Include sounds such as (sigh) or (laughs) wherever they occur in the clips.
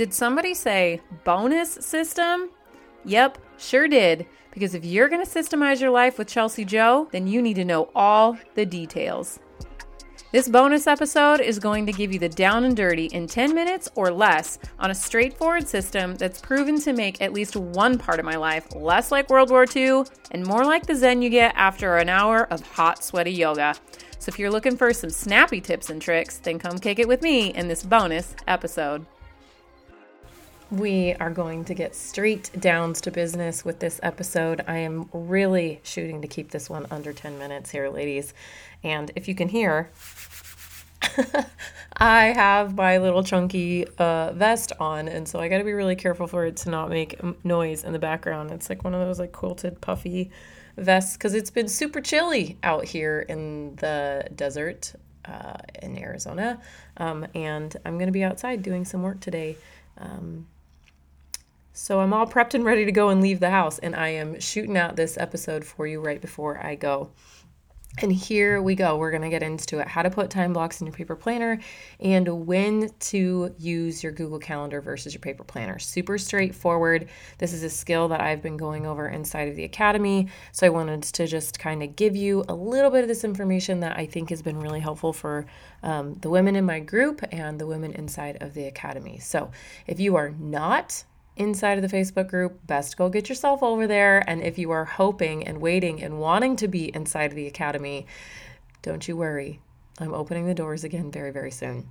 Did somebody say bonus system? Yep, sure did. Because if you're going to systemize your life with Chelsea Jo, then you need to know all the details. This bonus episode is going to give you the down and dirty in 10 minutes or less on a straightforward system that's proven to make at least one part of my life less like World War II and more like the zen you get after an hour of hot, sweaty yoga. So if you're looking for some snappy tips and tricks, then come kick it with me in this bonus episode. We are going to get straight down to business with this episode. I am really shooting to keep this one under 10 minutes here, ladies. And if you can hear, (laughs) I have my little chunky uh, vest on, and so I got to be really careful for it to not make noise in the background. It's like one of those like quilted puffy vests because it's been super chilly out here in the desert uh, in Arizona, um, and I'm to be outside doing some work today. Um, so I'm all prepped and ready to go and leave the house, and I am shooting out this episode for you right before I go. And here we go. We're going to get into it how to put time blocks in your paper planner and when to use your Google Calendar versus your paper planner. Super straightforward. This is a skill that I've been going over inside of the academy. So I wanted to just kind of give you a little bit of this information that I think has been really helpful for um, the women in my group and the women inside of the academy. So if you are not inside of the Facebook group, best go get yourself over there. And if you are hoping and waiting and wanting to be inside of the academy, don't you worry. I'm opening the doors again very, very soon.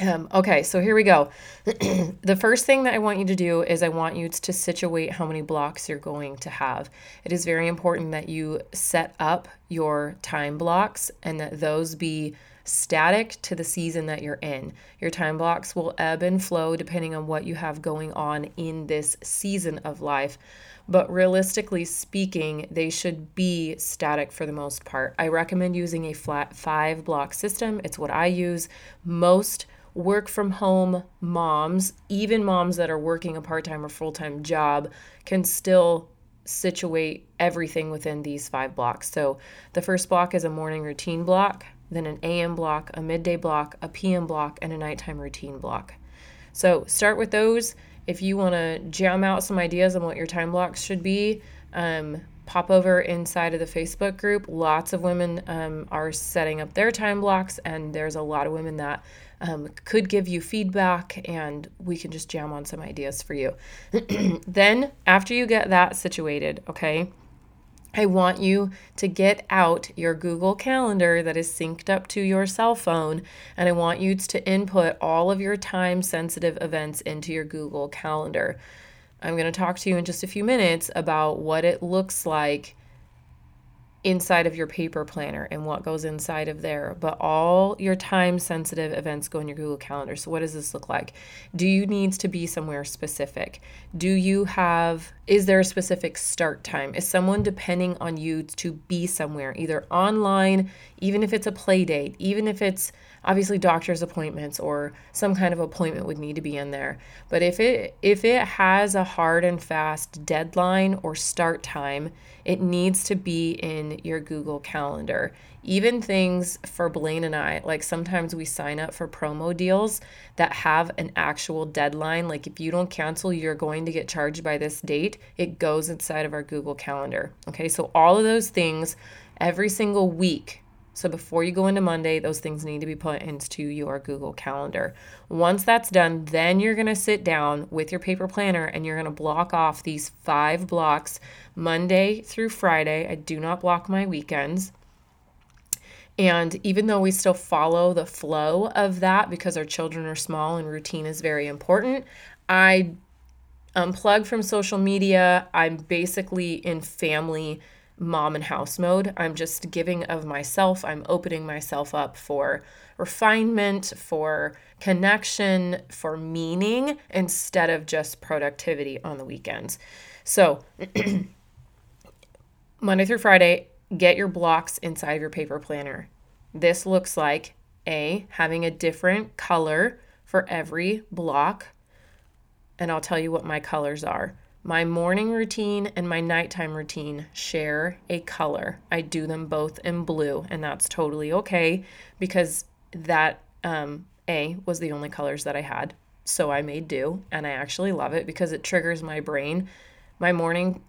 Um, okay, so here we go. (clears throat) the first thing that I want you to do is I want you to situate how many blocks you're going to have. It is very important that you set up your time blocks and that those be static to the season that you're in. Your time blocks will ebb and flow depending on what you have going on in this season of life. But realistically speaking, they should be static for the most part. I recommend using a flat five block system. It's what I use. Most work from home moms, even moms that are working a part time or full time job, can still situate everything within these five blocks. So the first block is a morning routine block then an AM block, a midday block, a PM block, and a nighttime routine block. So start with those. If you want to jam out some ideas on what your time blocks should be, um, pop over inside of the Facebook group. Lots of women um, are setting up their time blocks, and there's a lot of women that um, could give you feedback, and we can just jam on some ideas for you. (clears throat) then, after you get that situated, okay, I want you to get out your Google Calendar that is synced up to your cell phone, and I want you to input all of your time sensitive events into your Google Calendar. I'm going to talk to you in just a few minutes about what it looks like inside of your paper planner and what goes inside of there. But all your time sensitive events go in your Google Calendar. So, what does this look like? Do you need to be somewhere specific? Do you have, is there a specific start time? Is someone depending on you to be somewhere, either online, even if it's a play date, even if it's obviously doctor's appointments or some kind of appointment would need to be in there. But if it if it has a hard and fast deadline or start time it needs to be in your google calendar. Even things for blaine and i like sometimes we sign up for promo deals that have an actual deadline. Like if you don't cancel you're going to get charged by this date. It goes inside of our google calendar. Okay so all of those things every single week so before you go into Monday, those things need to be put into your Google Calendar. Once that's done, then you're going to sit down with your paper planner and you're going to block off these five blocks Monday through Friday. I do not block my weekends. And even though we still follow the flow of that because our children are small and routine is very important, I unplug from social media. I'm basically in family mom and house mode. I'm just giving of myself. I'm opening myself up for refinement, for connection, for meaning instead of just productivity on the weekends. So, (clears throat) Monday through Friday, get your blocks inside of your paper planner. This looks like A, having a different color for every block. And I'll tell you what my colors are. My morning routine and my nighttime routine share a color. I do them both in blue, and that's totally okay because that um, A was the only colors that I had. so I made do, and I actually love it because it triggers my brain. My morning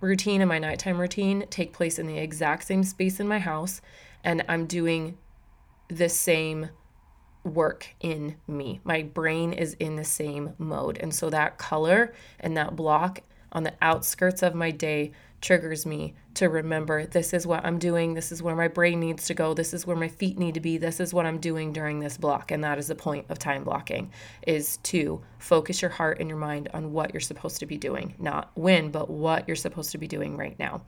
routine and my nighttime routine take place in the exact same space in my house, and I'm doing the same work in me. My brain is in the same mode. And so that color and that block on the outskirts of my day triggers me to remember this is what I'm doing, this is where my brain needs to go, this is where my feet need to be, this is what I'm doing during this block. And that is the point of time blocking is to focus your heart and your mind on what you're supposed to be doing, not when, but what you're supposed to be doing right now.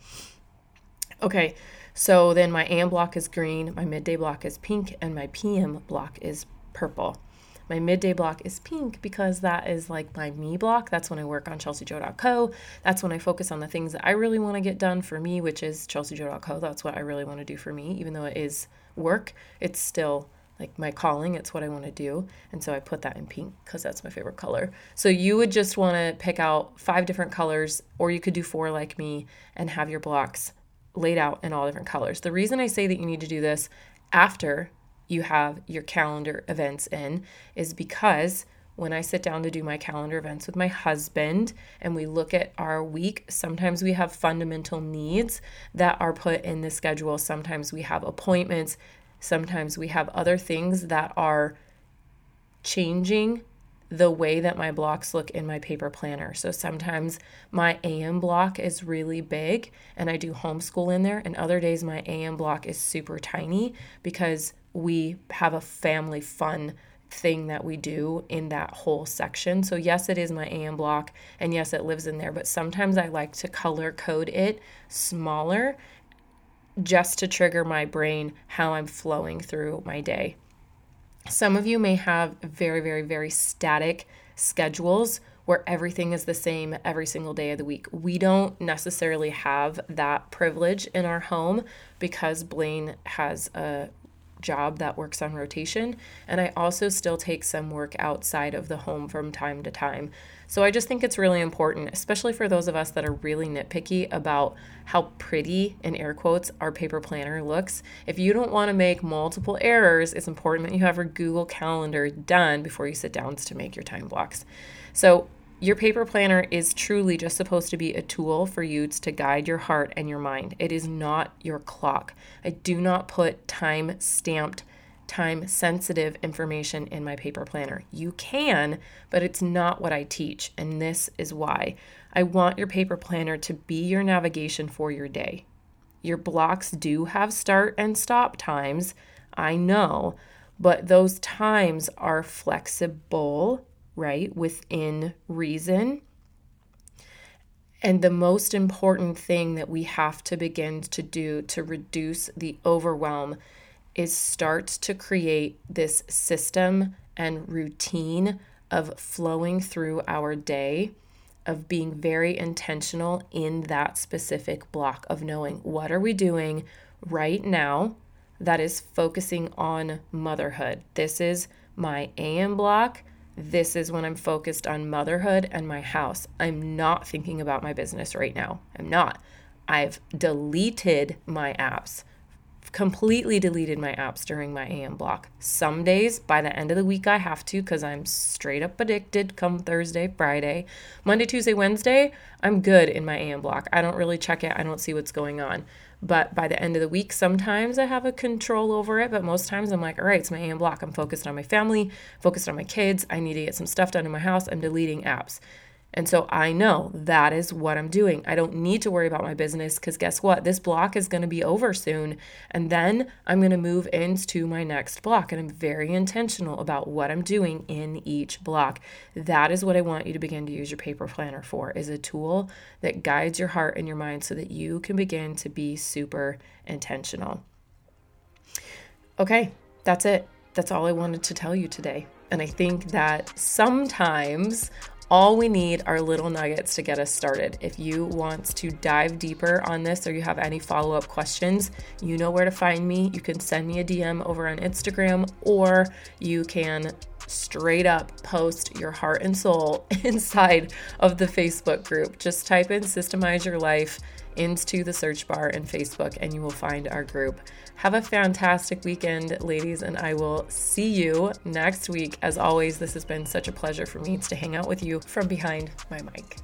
Okay, so then my AM block is green, my midday block is pink, and my PM block is purple. My midday block is pink because that is like my me block. That's when I work on chelseajo.co. That's when I focus on the things that I really want to get done for me, which is chelseajo.co. That's what I really want to do for me. Even though it is work, it's still like my calling. It's what I want to do. And so I put that in pink because that's my favorite color. So you would just want to pick out five different colors, or you could do four like me and have your blocks laid out in all different colors. The reason I say that you need to do this after you have your calendar events in is because when I sit down to do my calendar events with my husband and we look at our week, sometimes we have fundamental needs that are put in the schedule. Sometimes we have appointments. Sometimes we have other things that are changing the way that my blocks look in my paper planner. So sometimes my AM block is really big and I do homeschool in there, and other days my AM block is super tiny because we have a family fun thing that we do in that whole section. So, yes, it is my AM block, and yes, it lives in there, but sometimes I like to color code it smaller just to trigger my brain how I'm flowing through my day. Some of you may have very, very, very static schedules where everything is the same every single day of the week. We don't necessarily have that privilege in our home because Blaine has a job that works on rotation. And I also still take some work outside of the home from time to time. So I just think it's really important, especially for those of us that are really nitpicky about how pretty, in air quotes, our paper planner looks. If you don't want to make multiple errors, it's important that you have your Google Calendar done before you sit down to make your time blocks. So your paper planner is truly just supposed to be a tool for you to guide your heart and your mind. It is not your clock. I do not put time stamped, time sensitive information in my paper planner. You can, but it's not what I teach. And this is why. I want your paper planner to be your navigation for your day. Your blocks do have start and stop times, I know, but those times are flexible right? Within reason. And the most important thing that we have to begin to do to reduce the overwhelm is start to create this system and routine of flowing through our day, of being very intentional in that specific block of knowing what are we doing right now that is focusing on motherhood. This is my AM block this is when I'm focused on motherhood and my house. I'm not thinking about my business right now. I'm not. I've deleted my apps, completely deleted my apps during my AM block. Some days, by the end of the week, I have to because I'm straight up addicted come Thursday, Friday. Monday, Tuesday, Wednesday, I'm good in my AM block. I don't really check it, I don't see what's going on. But by the end of the week, sometimes I have a control over it. But most times I'm like, all right, it's my AM block. I'm focused on my family, focused on my kids. I need to get some stuff done in my house. I'm deleting apps. And so I know that is what I'm doing. I don't need to worry about my business because guess what? This block is going to be over soon. And then I'm going to move into my next block. And I'm very intentional about what I'm doing in each block. That is what I want you to begin to use your paper planner for is a tool that guides your heart and your mind so that you can begin to be super intentional. Okay, that's it. That's all I wanted to tell you today. And I think that sometimes all we need are little nuggets to get us started. If you want to dive deeper on this or you have any follow up questions, you know where to find me. You can send me a DM over on Instagram or you can straight up post your heart and soul (laughs) inside of the Facebook group. Just type in Systemize Your Life into the search bar in Facebook and you will find our group. Have a fantastic weekend, ladies, and I will see you next week. As always, this has been such a pleasure for me to hang out with you from behind my mic.